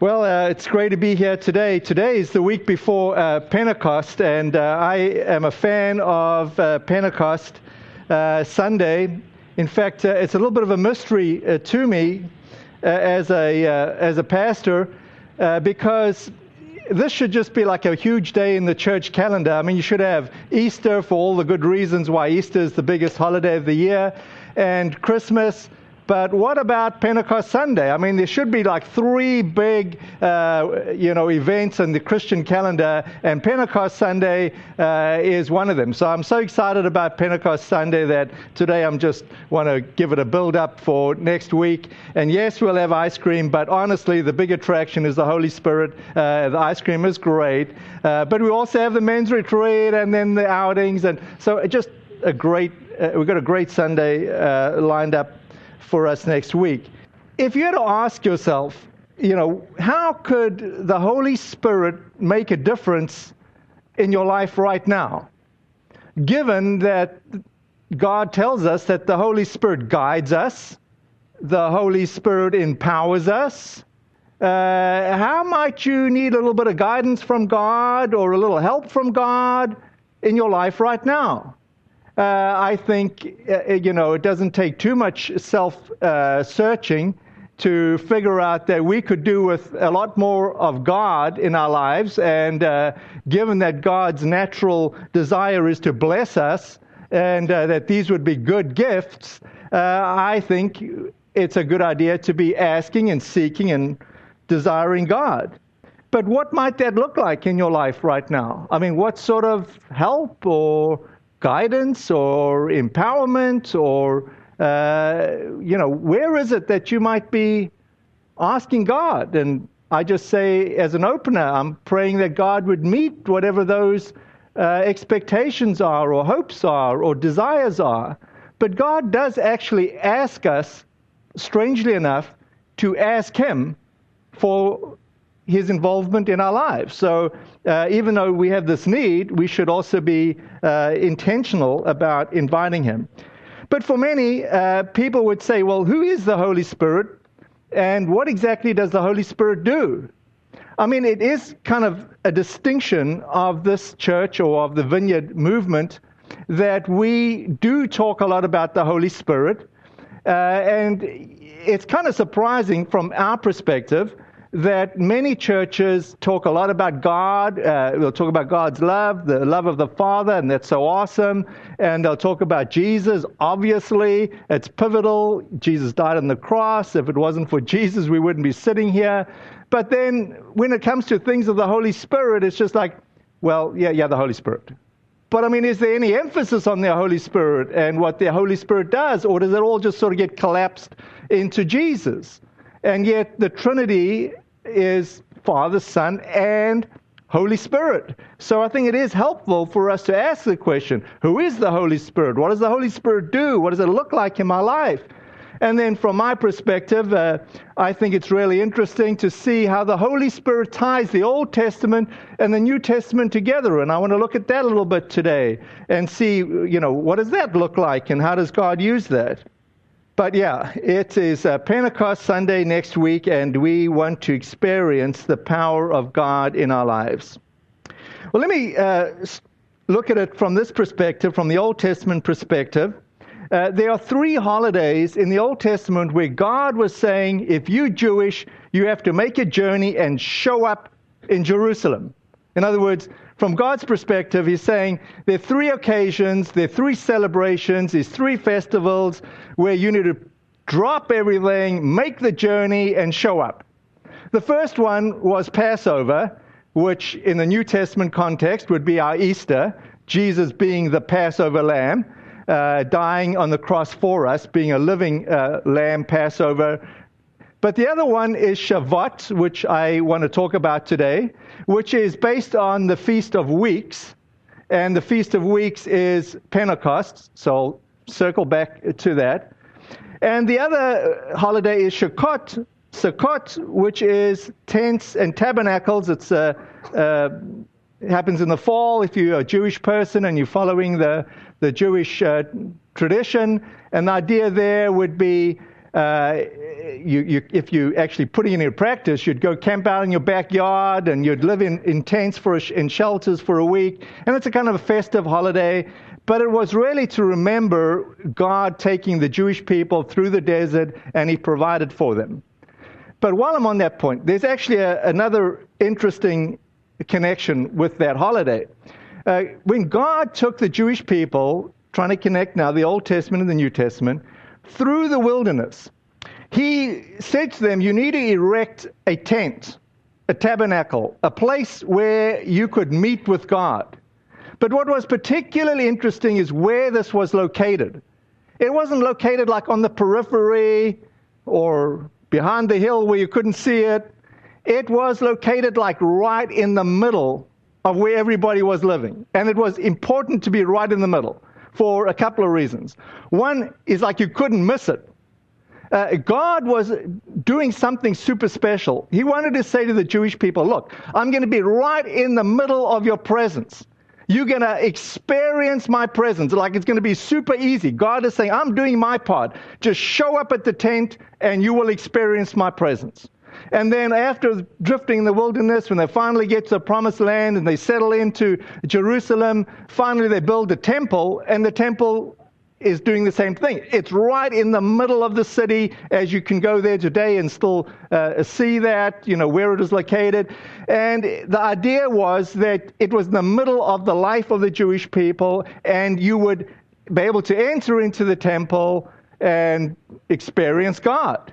Well, uh, it's great to be here today. Today is the week before uh, Pentecost, and uh, I am a fan of uh, Pentecost uh, Sunday. In fact, uh, it's a little bit of a mystery to me as, a, as a pastor because this should just be like a huge day in the church calendar. I mean, you should have Easter for all the good reasons why Easter is the biggest holiday of the year, and Christmas but what about Pentecost Sunday? I mean, there should be like three big, uh, you know, events in the Christian calendar, and Pentecost Sunday uh, is one of them. So I'm so excited about Pentecost Sunday that today I'm just want to give it a build up for next week. And yes, we'll have ice cream, but honestly, the big attraction is the Holy Spirit. Uh, the ice cream is great, uh, but we also have the men's retreat and then the outings, and so just a great. Uh, we've got a great Sunday uh, lined up for us next week. If you had to ask yourself, you know, how could the Holy Spirit make a difference in your life right now? Given that God tells us that the Holy Spirit guides us, the Holy Spirit empowers us. Uh, how might you need a little bit of guidance from God or a little help from God in your life right now? Uh, I think, uh, you know, it doesn't take too much self uh, searching to figure out that we could do with a lot more of God in our lives. And uh, given that God's natural desire is to bless us and uh, that these would be good gifts, uh, I think it's a good idea to be asking and seeking and desiring God. But what might that look like in your life right now? I mean, what sort of help or guidance or empowerment or uh, you know where is it that you might be asking god? And i just say as an opener i'm praying that god would meet whatever those uh, expectations are or hopes are or desires are. But god does actually ask us strangely enough to ask him for his involvement in our lives. So uh, even though we have this need, we should also be uh, intentional about inviting him. But for many, uh, people would say, well, who is the Holy Spirit? And what exactly does the Holy Spirit do? I mean, it is kind of a distinction of this church or of the vineyard movement that we do talk a lot about the Holy Spirit. Uh, and it's kind of surprising from our perspective that many churches talk a lot about God. Uh, they'll talk about God's love, the love of the Father, and that's so awesome. And they'll talk about Jesus. Obviously, it's pivotal. Jesus died on the cross. If it wasn't for Jesus, we wouldn't be sitting here. But then when it comes to things of the Holy Spirit, it's just like, well, yeah, yeah, the Holy Spirit. But I mean, is there any emphasis on the Holy Spirit and what the Holy Spirit does, or does it all just sort of get collapsed into Jesus? And yet the Trinity is Father, Son, and Holy Spirit. So I think it is helpful for us to ask the question who is the Holy Spirit? What does the Holy Spirit do? What does it look like in my life? And then, from my perspective, uh, I think it's really interesting to see how the Holy Spirit ties the Old Testament and the New Testament together. And I want to look at that a little bit today and see, you know, what does that look like and how does God use that? But yeah, it is uh, Pentecost Sunday next week, and we want to experience the power of God in our lives. Well, let me uh, look at it from this perspective, from the Old Testament perspective. Uh, there are three holidays in the Old Testament where God was saying, if you're Jewish, you have to make a journey and show up in Jerusalem. In other words, from God's perspective, He's saying there are three occasions, there are three celebrations, there's three festivals where you need to drop everything, make the journey, and show up. The first one was Passover, which in the New Testament context would be our Easter, Jesus being the Passover lamb, uh, dying on the cross for us, being a living uh, lamb Passover. But the other one is Shavuot, which I want to talk about today which is based on the Feast of Weeks. And the Feast of Weeks is Pentecost, so circle back to that. And the other holiday is Sukkot, Sukkot, which is tents and tabernacles. It's uh, uh, it happens in the fall if you're a Jewish person and you're following the, the Jewish uh, tradition. And the idea there would be uh, you, you, if you actually put it into practice, you'd go camp out in your backyard and you'd live in, in tents for a, in shelters for a week. And it's a kind of a festive holiday. But it was really to remember God taking the Jewish people through the desert and He provided for them. But while I'm on that point, there's actually a, another interesting connection with that holiday. Uh, when God took the Jewish people, trying to connect now the Old Testament and the New Testament, through the wilderness, He said to them, You need to erect a tent, a tabernacle, a place where you could meet with God. But what was particularly interesting is where this was located. It wasn't located like on the periphery or behind the hill where you couldn't see it. It was located like right in the middle of where everybody was living. And it was important to be right in the middle for a couple of reasons. One is like you couldn't miss it. Uh, God was doing something super special. He wanted to say to the Jewish people, Look, I'm going to be right in the middle of your presence. You're going to experience my presence like it's going to be super easy. God is saying, I'm doing my part. Just show up at the tent and you will experience my presence. And then after drifting in the wilderness, when they finally get to the promised land and they settle into Jerusalem, finally they build a temple, and the temple is doing the same thing. It's right in the middle of the city, as you can go there today and still uh, see that, you know, where it is located. And the idea was that it was the middle of the life of the Jewish people, and you would be able to enter into the temple and experience God.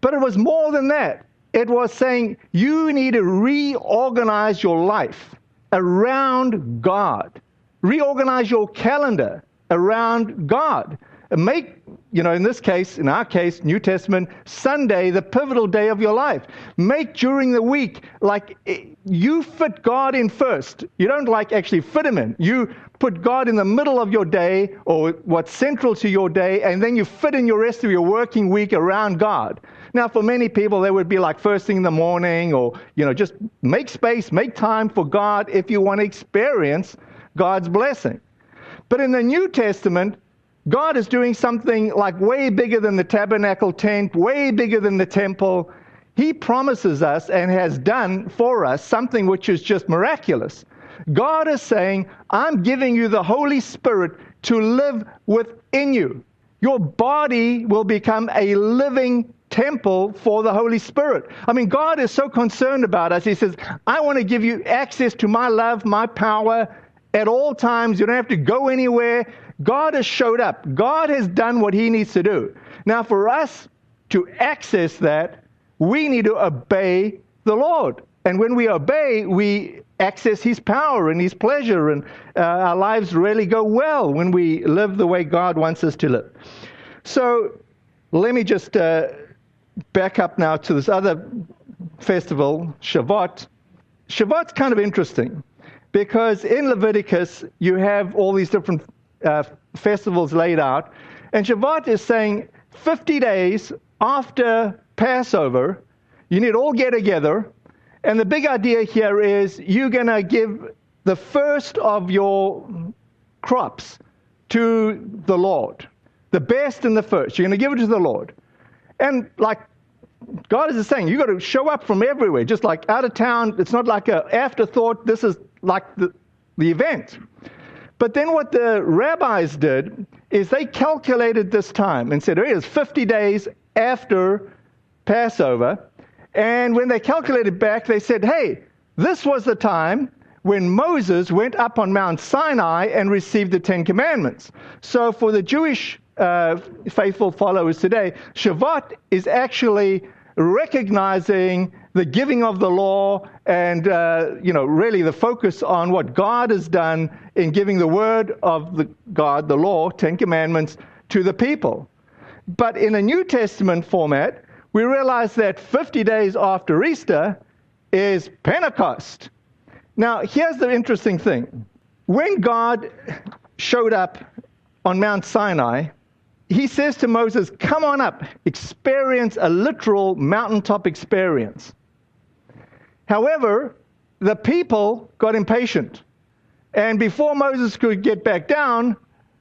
But it was more than that. It was saying you need to reorganize your life around God, reorganize your calendar around God. Make, you know, in this case, in our case, New Testament, Sunday, the pivotal day of your life. Make during the week, like eh, you fit God in first. You don't like actually fit Him in. You put God in the middle of your day or what's central to your day, and then you fit in your rest of your working week around God. Now, for many people, that would be like first thing in the morning, or, you know, just make space, make time for God if you want to experience God's blessing. But in the New Testament, God is doing something like way bigger than the tabernacle tent, way bigger than the temple. He promises us and has done for us something which is just miraculous. God is saying, I'm giving you the Holy Spirit to live within you. Your body will become a living temple for the Holy Spirit. I mean, God is so concerned about us. He says, I want to give you access to my love, my power, at all times. You don't have to go anywhere. God has showed up. God has done what he needs to do. Now, for us to access that, we need to obey the Lord. And when we obey, we access his power and his pleasure, and uh, our lives really go well when we live the way God wants us to live. So, let me just uh, back up now to this other festival, Shavuot. Shavuot's kind of interesting because in Leviticus, you have all these different uh, festivals laid out. And Shavuot is saying 50 days after Passover, you need all get together. And the big idea here is you're going to give the first of your crops to the Lord. The best and the first. You're going to give it to the Lord. And like God is saying, you've got to show up from everywhere, just like out of town. It's not like an afterthought. This is like the, the event. But then what the rabbis did is they calculated this time and said, it is 50 days after Passover. And when they calculated back, they said, hey, this was the time when Moses went up on Mount Sinai and received the Ten Commandments. So for the Jewish uh, faithful followers today, Shavuot is actually recognizing the giving of the law and, uh, you know, really the focus on what God has done in giving the word of the God, the law, Ten Commandments, to the people. But in a New Testament format, we realize that 50 days after Easter is Pentecost. Now, here's the interesting thing. When God showed up on Mount Sinai, he says to Moses, Come on up, experience a literal mountaintop experience. However, the people got impatient. And before Moses could get back down,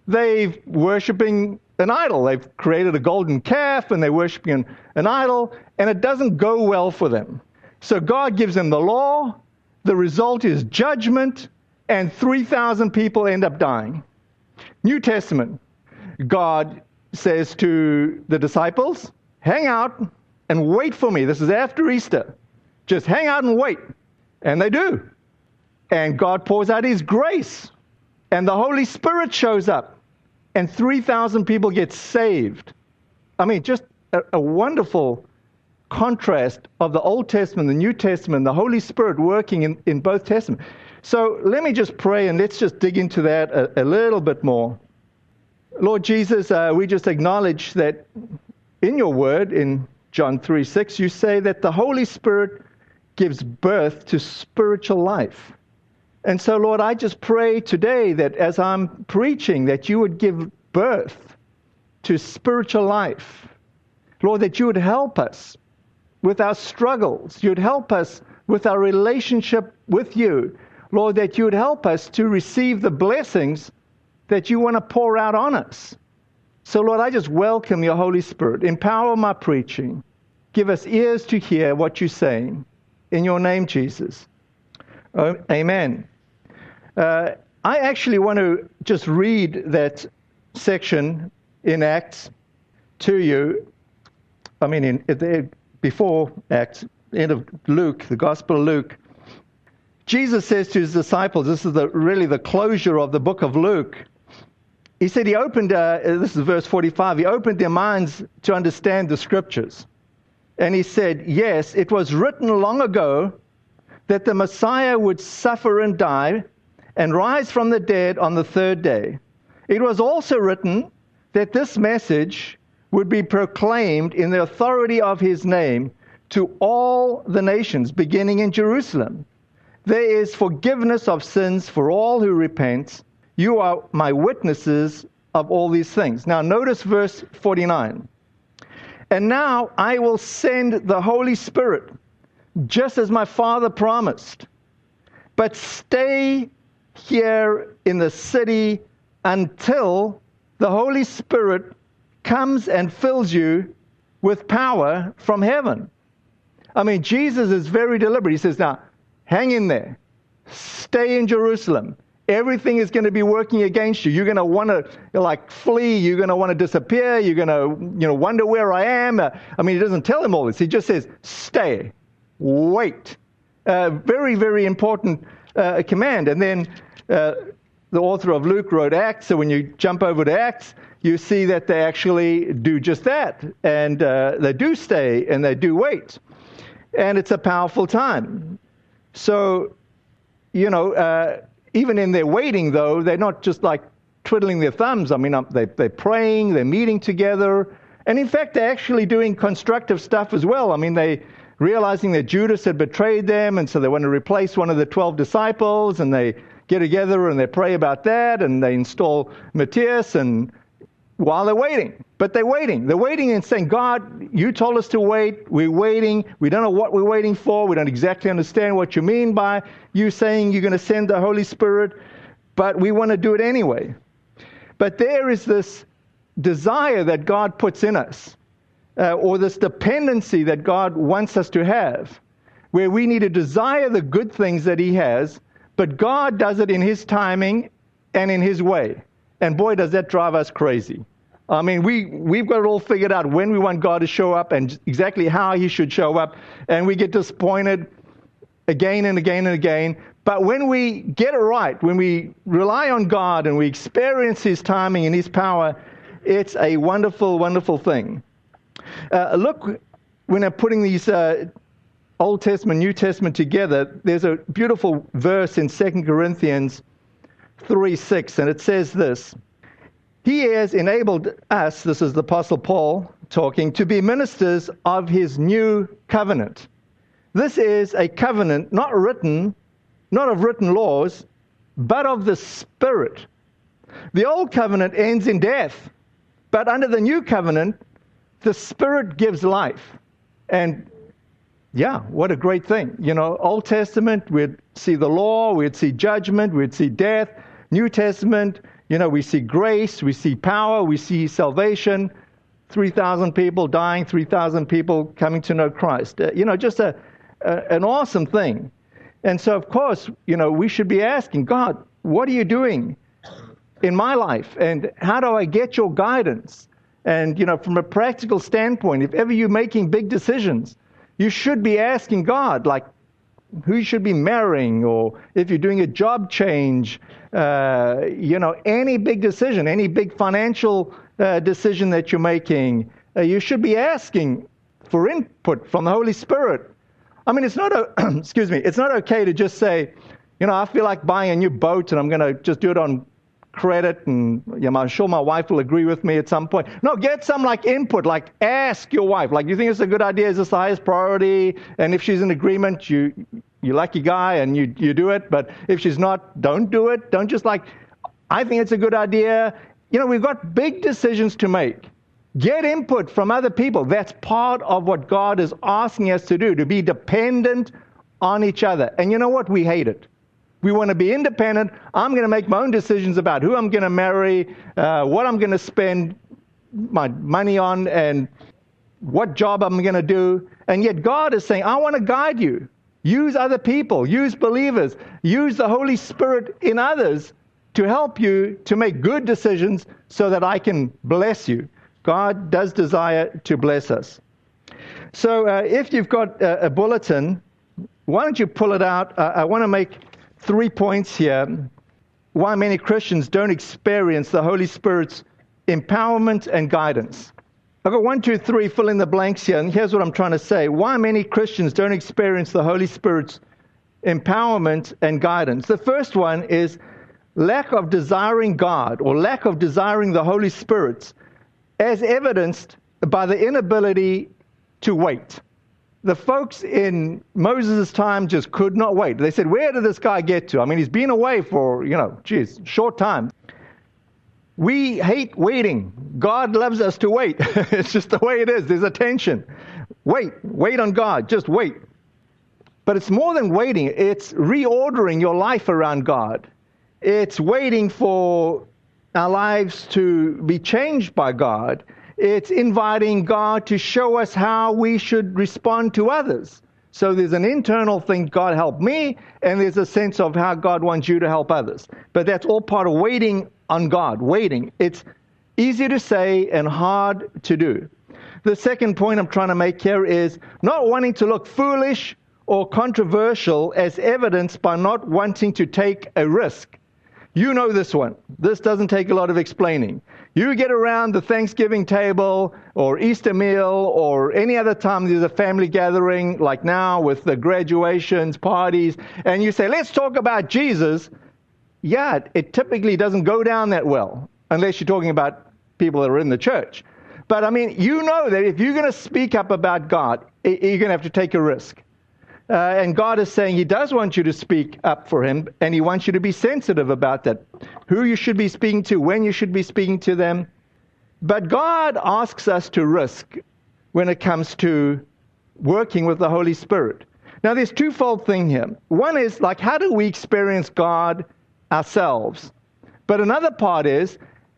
they're worshiping an idol. They've created a golden calf and they're worshiping an, an idol, and it doesn't go well for them. So God gives them the law. The result is judgment, and 3,000 people end up dying. New Testament, God says to the disciples, hang out and wait for me. This is after Easter. Just hang out and wait. And they do. And God pours out His grace. And the Holy Spirit shows up. And 3,000 people get saved. I mean, just a, a wonderful contrast of the Old Testament, the New Testament, the Holy Spirit working in, in both Testaments. So let me just pray and let's just dig into that a, a little bit more. Lord Jesus, uh, we just acknowledge that in your word, in John 3 6, you say that the Holy Spirit gives birth to spiritual life. And so, Lord, I just pray today that as I'm preaching, that you would give birth to spiritual life. Lord, that you would help us with our struggles. You'd help us with our relationship with you. Lord, that you would help us to receive the blessings that you want to pour out on us. So, Lord, I just welcome your Holy Spirit. Empower my preaching. Give us ears to hear what you're saying. In your name, Jesus. Oh, amen. Uh, I actually want to just read that section in Acts to you. I mean, in, before Acts, end of Luke, the Gospel of Luke. Jesus says to his disciples, this is the, really the closure of the book of Luke. He said he opened, uh, this is verse 45, he opened their minds to understand the scriptures. And he said, Yes, it was written long ago that the Messiah would suffer and die and rise from the dead on the third day. It was also written that this message would be proclaimed in the authority of his name to all the nations, beginning in Jerusalem. There is forgiveness of sins for all who repent. You are my witnesses of all these things. Now, notice verse 49. And now I will send the Holy Spirit, just as my Father promised. But stay here in the city until the Holy Spirit comes and fills you with power from heaven. I mean, Jesus is very deliberate. He says, Now, hang in there, stay in Jerusalem. Everything is going to be working against you. You're going to want to like flee. You're going to want to disappear. You're going to you know wonder where I am. Uh, I mean, he doesn't tell him all this. He just says, "Stay, wait." Uh, very very important uh, command. And then uh, the author of Luke wrote Acts. So when you jump over to Acts, you see that they actually do just that. And uh, they do stay and they do wait. And it's a powerful time. So, you know, uh, even in their waiting, though, they're not just like twiddling their thumbs. I mean, um, they, they're praying, they're meeting together. And in fact, they're actually doing constructive stuff as well. I mean, they realizing that Judas had betrayed them, and so they want to replace one of the 12 disciples, and they get together and they pray about that, and they install Matthias, and while they're waiting. But they're waiting. They're waiting and saying, God, you told us to wait. We're waiting. We don't know what we're waiting for. We don't exactly understand what you mean by you saying you're going to send the Holy Spirit, but we want to do it anyway. But there is this desire that God puts in us, uh, or this dependency that God wants us to have, where we need to desire the good things that He has, but God does it in His timing and in His way. And boy, does that drive us crazy. I mean, we, we've got it all figured out when we want God to show up and exactly how He should show up. And we get disappointed again and again and again. But when we get it right, when we rely on God and we experience His timing and His power, it's a wonderful, wonderful thing. Uh, look, when I'm putting these uh, Old Testament, New Testament together, there's a beautiful verse in 2 Corinthians 3 6, and it says this He has enabled us, this is the Apostle Paul talking, to be ministers of his new covenant. This is a covenant not written, not of written laws, but of the Spirit. The old covenant ends in death, but under the new covenant, the Spirit gives life. And yeah, what a great thing. You know, Old Testament, we'd see the law, we'd see judgment, we'd see death. New Testament, You know, we see grace, we see power, we see salvation. 3,000 people dying, 3,000 people coming to know Christ. Uh, you know, just a, a, an awesome thing. And so, of course, you know, we should be asking God, what are you doing in my life? And how do I get your guidance? And, you know, from a practical standpoint, if ever you're making big decisions, you should be asking God, like, who you should be marrying, or if you're doing a job change, uh, you know, any big decision, any big financial uh, decision that you're making, uh, you should be asking for input from the Holy Spirit. I mean, it's not, a, excuse me, it's not okay to just say, you know, I feel like buying a new boat and I'm going to just do it on credit and you know, I'm sure my wife will agree with me at some point. No, get some like input, like ask your wife, like, you think it's a good idea? Is this the highest priority? And if she's in agreement, you, you lucky guy and you, you do it. But if she's not, don't do it. Don't just like, I think it's a good idea. You know, we've got big decisions to make. Get input from other people. That's part of what God is asking us to do, to be dependent on each other. And you know what? We hate it. We want to be independent. I'm going to make my own decisions about who I'm going to marry, uh, what I'm going to spend my money on, and what job I'm going to do. And yet God is saying, I want to guide you. Use other people, use believers, use the Holy Spirit in others to help you to make good decisions so that I can bless you. God does desire to bless us. So uh, if you've got a, bulletin, why don't you pull it out? Uh, I want to make three points here why many Christians don't experience the Holy Spirit's empowerment and guidance. I've got one, two, three, fill in the blanks here, and here's what I'm trying to say. Why many Christians don't experience the Holy Spirit's empowerment and guidance. The first one is lack of desiring God or lack of desiring the Holy Spirit, as evidenced by the inability to wait the folks in Moses' time just could not wait. They said, Where did this guy get to? I mean, he's been away for, you know, geez, short time. We hate waiting. God loves us to wait. it's just the way it is. There's a tension. Wait, wait on God. Just wait. But it's more than waiting, it's reordering your life around God. It's waiting for our lives to be changed by God. It's inviting God to show us how we should respond to others. So there's an internal thing, God help me, and there's a sense of how God wants you to help others. But that's all part of waiting on God, waiting. It's easy to say and hard to do. The second point I'm trying to make here is not wanting to look foolish or controversial as evidenced by not wanting to take a risk. You know this one. This doesn't take a lot of explaining. You get around the Thanksgiving table or Easter meal or any other time there's a family gathering, like now with the graduations, parties, and you say, let's talk about Jesus. Yeah, it typically doesn't go down that well unless you're talking about people that are in the church. But I mean, you know that if you're going to speak up about God, you're going to have to take a risk. Uh, and God is saying He does want you to speak up for Him, and He wants you to be sensitive about that. Who you should be speaking to, when you should be speaking to them. But God asks us to risk when it comes to working with the Holy Spirit. Now, there's twofold thing here. One is like, how do we experience God ourselves? But another part is,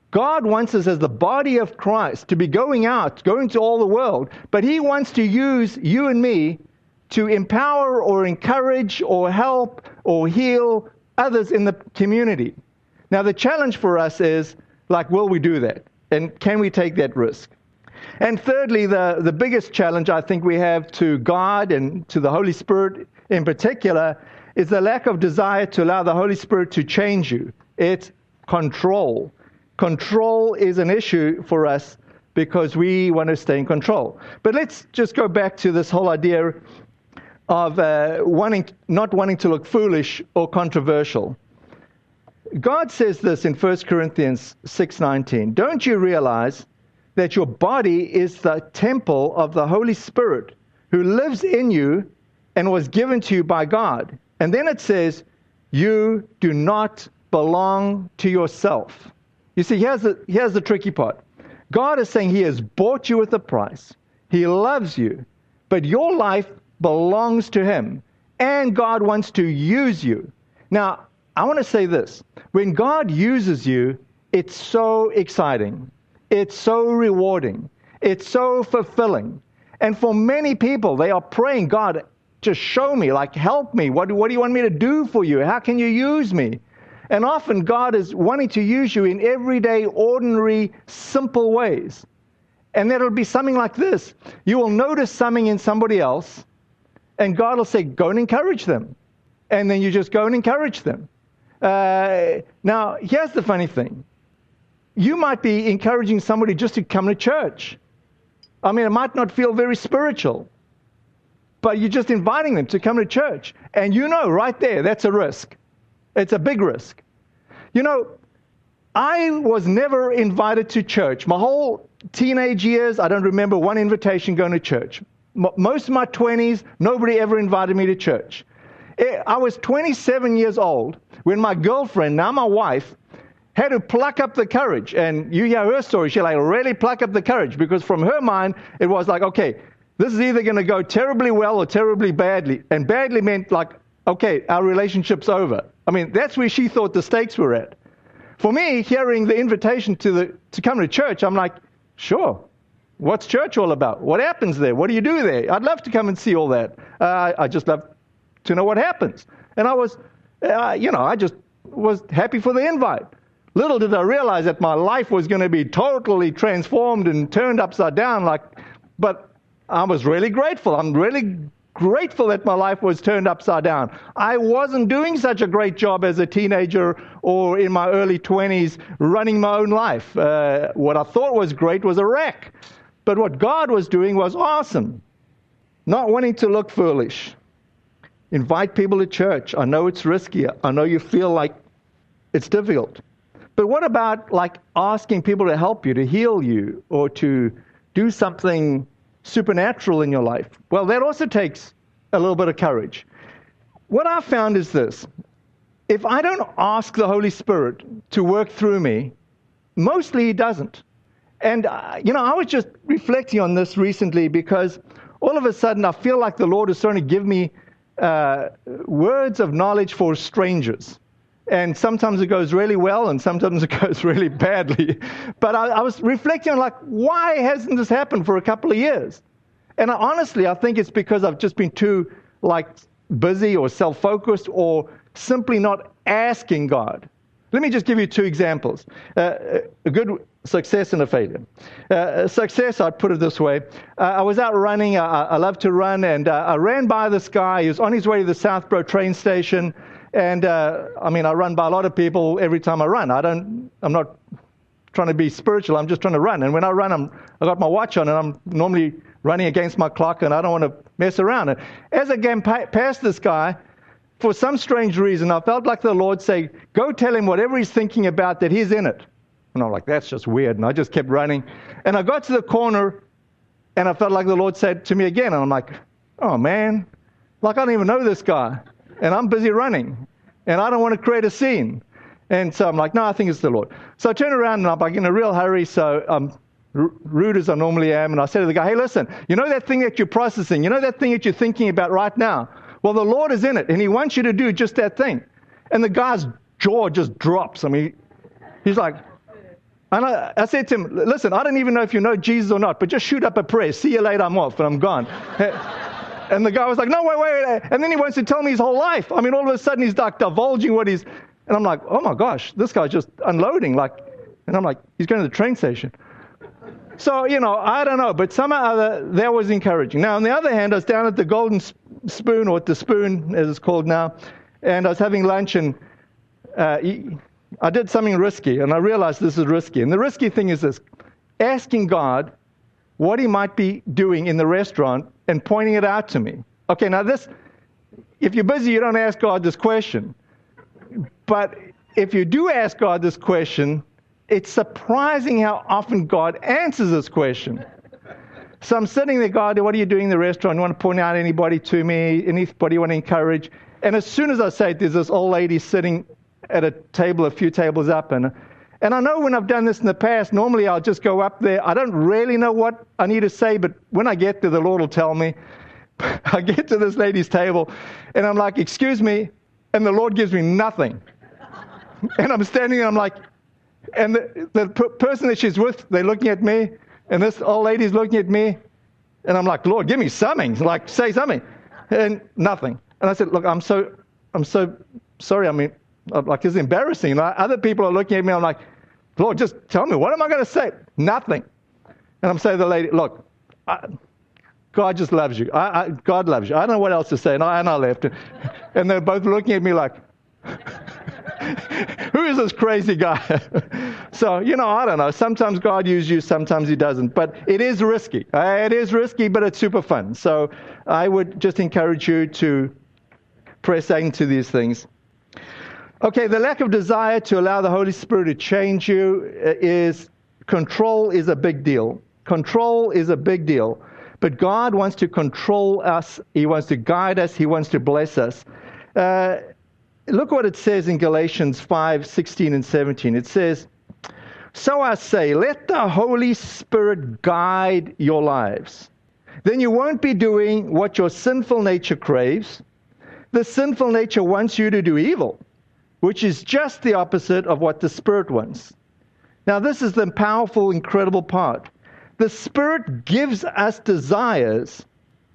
God wants us as the body of Christ to be going out, going to all the world, but He wants to use you and me to empower or encourage or help or heal others in the community. Now, the challenge for us is like, will we do that? And can we take that risk? And thirdly, the, the biggest challenge I think we have to God and to the Holy Spirit in particular is the lack of desire to allow the Holy Spirit to change you. It's control. Control is an issue for us because we want to stay in control. But let's just go back to this whole idea of uh, wanting, not wanting to look foolish or controversial. God says this in 1 Corinthians 6:19. Don't you realize that your body is the temple of the Holy Spirit who lives in you and was given to you by God? And then it says, you do not belong to yourself. You see, here's the, here's the tricky part. God is saying He has bought you with a price. He loves you. But your life belongs to Him, and God wants to use you. Now, I want to say this when God uses you, it's so exciting. It's so rewarding. It's so fulfilling. And for many people, they are praying, God, just show me, like, help me. What, what do you want me to do for you? How can you use me? And often God is wanting to use you in everyday, ordinary, simple ways. And that'll be something like this you will notice something in somebody else, and God will say, Go and encourage them. And then you just go and encourage them. Uh, now, here's the funny thing you might be encouraging somebody just to come to church. I mean, it might not feel very spiritual, but you're just inviting them to come to church. And you know right there, that's a risk. It's a big risk. You know, I was never invited to church. My whole teenage years, I don't remember one invitation going to church. Most of my 20s, nobody ever invited me to church. Eh, I was 27 years old when my girlfriend, now my wife, had to pluck up the courage. And you hear her story, she like really pluck up the courage because from her mind, it was like, okay, this is either going to go terribly well or terribly badly. And badly meant like, okay, our relationship's over. I mean, that's where she thought the stakes were at. For me, hearing the invitation to, the, to come to church, I'm like, sure. What's church all about? What happens there? What do you do there? I'd love to come and see all that. Uh, I just love to know what happens. And I was, uh, you know, I just was happy for the invite. Little did I realize that my life was going to be totally transformed and turned upside down. Like, but I was really grateful. I'm really grateful that my life was turned upside down. I wasn't doing such a great job as a teenager or in my early 20s running my own life. Uh, what I thought was great was a wreck. But what God was doing was awesome. Not wanting to look foolish. Invite people to church. I know it's risky. I know you feel like it's difficult. But what about like asking people to help you, to heal you, or to do something supernatural in your life? Well, that also takes a little bit of courage. What I've found is this if I don't ask the Holy Spirit to work through me, mostly He doesn't. And, uh, you know, I was just reflecting on this recently because all of a sudden I feel like the Lord is starting to give me uh, words of knowledge for strangers. And sometimes it goes really well and sometimes it goes really badly. But I, I was reflecting on, like, why hasn't this happened for a couple of years? And I, honestly, I think it's because I've just been too, like, busy or self focused or simply not asking God. Let me just give you two examples. Uh, a good success and a failure. Uh, success, I'd put it this way. Uh, I was out running. I, I love to run, and uh, I ran by this guy. He was on his way to the Southborough train station. And uh, I mean, I run by a lot of people every time I run. I don't, I'm not trying to be spiritual. I'm just trying to run. And when I run, I'm, I got my watch on, and I'm normally running against my clock, and I don't want to mess around. And as I came past this guy, for some strange reason, I felt like the Lord say, Go tell him whatever he's thinking about that he's in it. And I'm like, That's just weird. And I just kept running. And I got to the corner and I felt like the Lord said to me again. And I'm like, Oh man, like I don't even know this guy. And I'm busy running. And I don't want to create a scene. And so I'm like, No, I think it's the Lord. So I turn around and I'm like in a real hurry. So um, I'm rude as I normally am. And I say to the guy, Hey, listen, you know that thing that you're processing? You know that thing that you're thinking about right now? Well, the Lord is in it, and He wants you to do just that thing. And the guy's jaw just drops. I mean, he's like, and I, I said to him, listen, I don't even know if you know Jesus or not, but just shoot up a prayer. See you later, I'm off, and I'm gone. and the guy was like, no, wait, wait, wait. And then he wants to tell me his whole life. I mean, all of a sudden he's like divulging what he's, and I'm like, oh my gosh, this guy's just unloading. Like, and I'm like, he's going to the train station. So, you know, I don't know, but somehow other, that was encouraging. Now, on the other hand, I was down at the Golden Spoon, or the Spoon as it's called now, and I was having lunch, and uh, I did something risky, and I realized this is risky. And the risky thing is this asking God what He might be doing in the restaurant and pointing it out to me. Okay, now this, if you're busy, you don't ask God this question. But if you do ask God this question, it's surprising how often God answers this question. So I'm sitting there, God, what are you doing in the restaurant? You want to point out anybody to me? Anybody you want to encourage? And as soon as I say it, there's this old lady sitting at a table a few tables up. And, and I know when I've done this in the past, normally I'll just go up there. I don't really know what I need to say, but when I get there, the Lord will tell me. I get to this lady's table, and I'm like, excuse me. And the Lord gives me nothing. And I'm standing there, I'm like, and the, the person that she's with, they're looking at me, and this old lady's looking at me, and I'm like, Lord, give me something, like say something, and nothing. And I said, look, I'm so, I'm so sorry. I mean, like it's embarrassing. Like, other people are looking at me. I'm like, Lord, just tell me, what am I going to say? Nothing. And I'm saying to the lady, look, I, God just loves you. I, I, God loves you. I don't know what else to say. And I, and I left. And they're both looking at me like, who is this crazy guy? so, you know, I don't know. Sometimes God uses you, sometimes He doesn't. But it is risky. Uh, it is risky, but it's super fun. So I would just encourage you to press into these things. Okay, the lack of desire to allow the Holy Spirit to change you uh, is control is a big deal. Control is a big deal. But God wants to control us, He wants to guide us, He wants to bless us. Uh, look what it says in Galatians 5 16 and 17. It says, So I say, let the Holy Spirit guide your lives. Then you won't be doing what your sinful nature craves. The sinful nature wants you to do evil, which is just the opposite of what the Spirit wants. Now, this is the powerful, incredible part. The Spirit gives us desires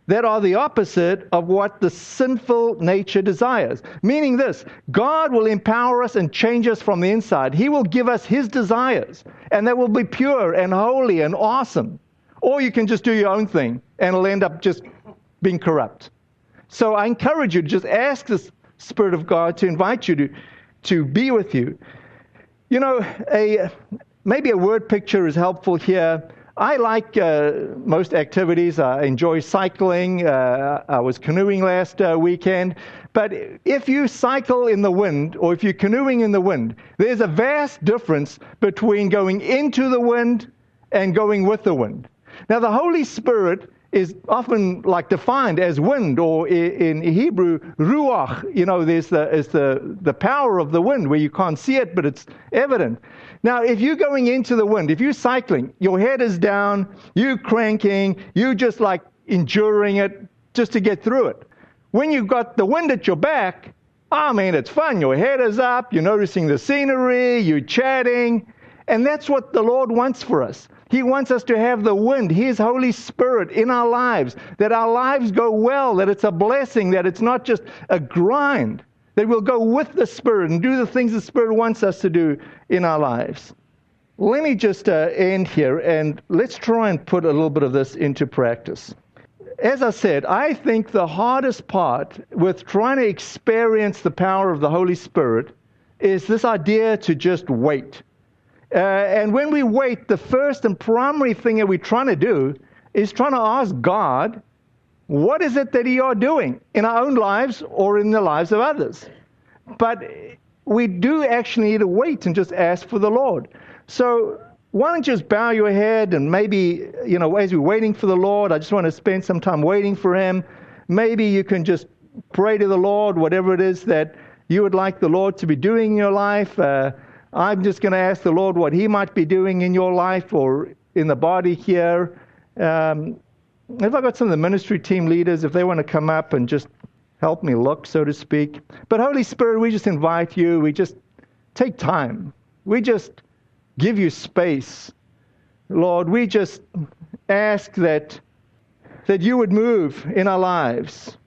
that are the opposite of what the sinful nature desires. Meaning this God will empower us and change us from the inside. He will give us His desires, and they will be pure and holy and awesome. Or you can just do your own thing and it'll end up just being corrupt. So I encourage you to just ask the Spirit of God to invite you to, to be with you. You know, a, maybe a word picture is helpful here. I like uh, most activities. I enjoy cycling. Uh, I was canoeing last uh, weekend. But if you cycle in the wind or if you're canoeing in the wind, there's a vast difference between going into the wind and going with the wind. Now, the Holy Spirit is often like defined as wind, or in Hebrew, ruach. You know, there's the, the, the power of the wind where you can't see it, but it's evident. Now, if you're going into the wind, if you're cycling, your head is down, you're cranking, you just like enduring it just to get through it. When you've got the wind at your back, ah, I mean, it's fun. Your head is up, you're noticing the scenery, you're chatting, and that's what the Lord wants for us. He wants us to have the wind, His Holy Spirit in our lives, that our lives go well, that it's a blessing, that it's not just a grind, that we'll go with the Spirit and do the things the Spirit wants us to do in our lives. Let me just uh, end here and let's try and put a little bit of this into practice. As I said, I think the hardest part with trying to experience the power of the Holy Spirit is this idea to just wait. Uh, and when we wait, the first and primary thing that we're trying to do is trying to ask God, what is it that you are doing in our own lives or in the lives of others? But we do actually need to wait and just ask for the Lord. So why don't you just bow your head and maybe, you know, as you're waiting for the Lord, I just want to spend some time waiting for Him. Maybe you can just pray to the Lord, whatever it is that you would like the Lord to be doing in your life. Uh, I'm just going to ask the Lord what He might be doing in your life or in the body here. Um, if I got some of the ministry team leaders, if they want to come up and just help me look, so to speak. But Holy Spirit, we just invite you. We just take time. We just give you space. Lord, we just ask that, that you would move in our lives.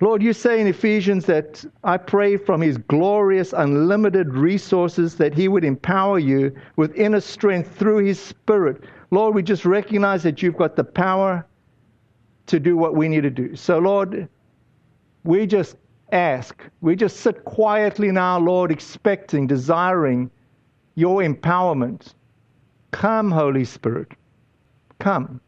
Lord, you say in Ephesians that I pray from His glorious, unlimited resources that He would empower you with inner strength through His Spirit. Lord, we just recognize that you've got the power to do what we need to do. So, Lord, we just ask, we just sit quietly now, Lord, expecting, desiring your empowerment. Come, Holy Spirit. Come.